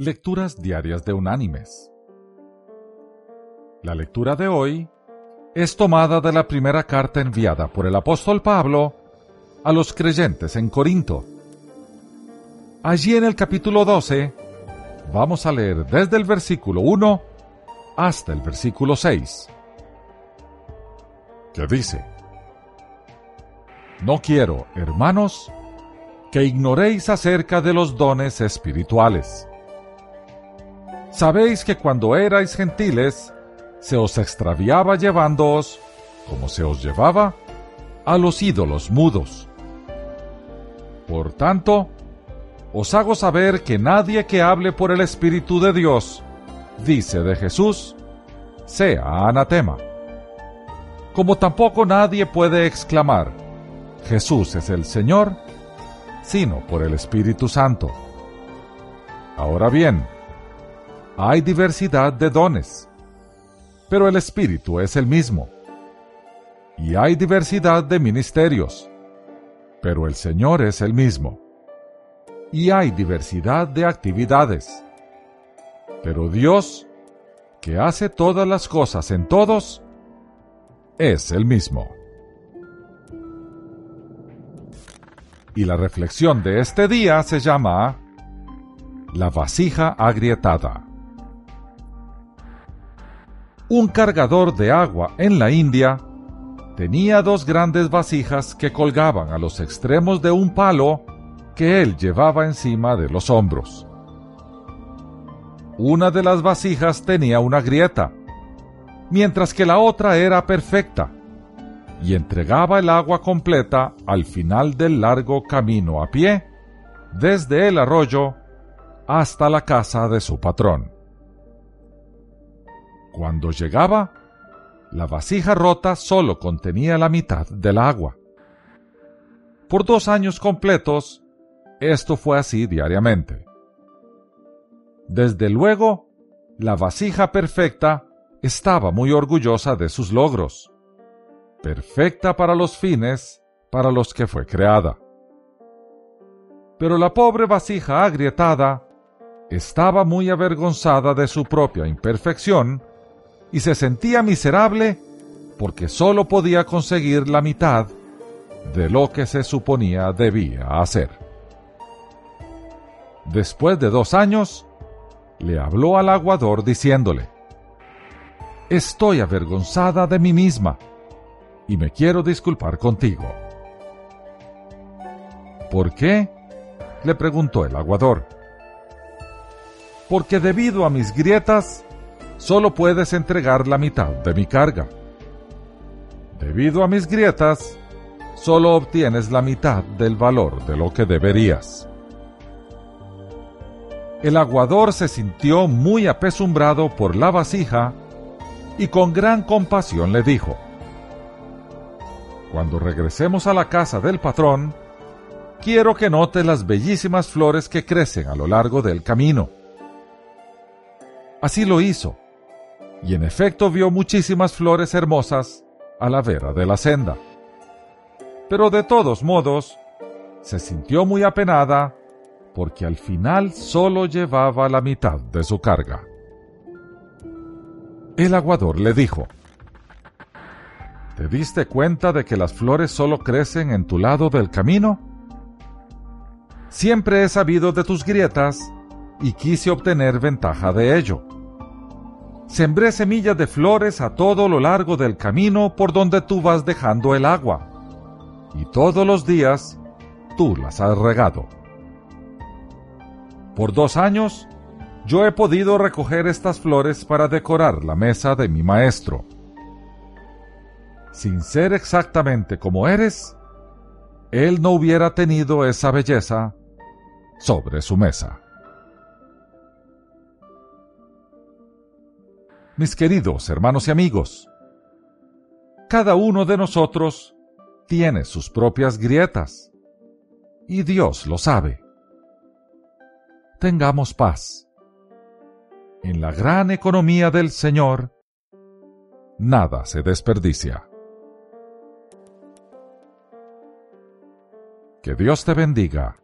Lecturas Diarias de Unánimes. La lectura de hoy es tomada de la primera carta enviada por el apóstol Pablo a los creyentes en Corinto. Allí en el capítulo 12 vamos a leer desde el versículo 1 hasta el versículo 6, que dice, No quiero, hermanos, que ignoréis acerca de los dones espirituales Sabéis que cuando erais gentiles, se os extraviaba llevándoos, como se os llevaba, a los ídolos mudos. Por tanto, os hago saber que nadie que hable por el Espíritu de Dios, dice de Jesús, sea anatema. Como tampoco nadie puede exclamar, Jesús es el Señor, sino por el Espíritu Santo. Ahora bien, hay diversidad de dones, pero el Espíritu es el mismo. Y hay diversidad de ministerios, pero el Señor es el mismo. Y hay diversidad de actividades, pero Dios, que hace todas las cosas en todos, es el mismo. Y la reflexión de este día se llama La vasija agrietada. Un cargador de agua en la India tenía dos grandes vasijas que colgaban a los extremos de un palo que él llevaba encima de los hombros. Una de las vasijas tenía una grieta, mientras que la otra era perfecta, y entregaba el agua completa al final del largo camino a pie, desde el arroyo hasta la casa de su patrón. Cuando llegaba, la vasija rota solo contenía la mitad del agua. Por dos años completos, esto fue así diariamente. Desde luego, la vasija perfecta estaba muy orgullosa de sus logros, perfecta para los fines para los que fue creada. Pero la pobre vasija agrietada estaba muy avergonzada de su propia imperfección y se sentía miserable porque sólo podía conseguir la mitad de lo que se suponía debía hacer. Después de dos años, le habló al aguador diciéndole, Estoy avergonzada de mí misma y me quiero disculpar contigo. ¿Por qué? le preguntó el aguador. Porque debido a mis grietas, solo puedes entregar la mitad de mi carga. Debido a mis grietas, solo obtienes la mitad del valor de lo que deberías. El aguador se sintió muy apesumbrado por la vasija y con gran compasión le dijo, Cuando regresemos a la casa del patrón, quiero que note las bellísimas flores que crecen a lo largo del camino. Así lo hizo y en efecto vio muchísimas flores hermosas a la vera de la senda. Pero de todos modos, se sintió muy apenada porque al final solo llevaba la mitad de su carga. El aguador le dijo, ¿Te diste cuenta de que las flores solo crecen en tu lado del camino? Siempre he sabido de tus grietas y quise obtener ventaja de ello sembré semillas de flores a todo lo largo del camino por donde tú vas dejando el agua, y todos los días tú las has regado. Por dos años, yo he podido recoger estas flores para decorar la mesa de mi maestro. Sin ser exactamente como eres, él no hubiera tenido esa belleza sobre su mesa. Mis queridos hermanos y amigos. Cada uno de nosotros tiene sus propias grietas y Dios lo sabe. Tengamos paz. En la gran economía del Señor, nada se desperdicia. Que Dios te bendiga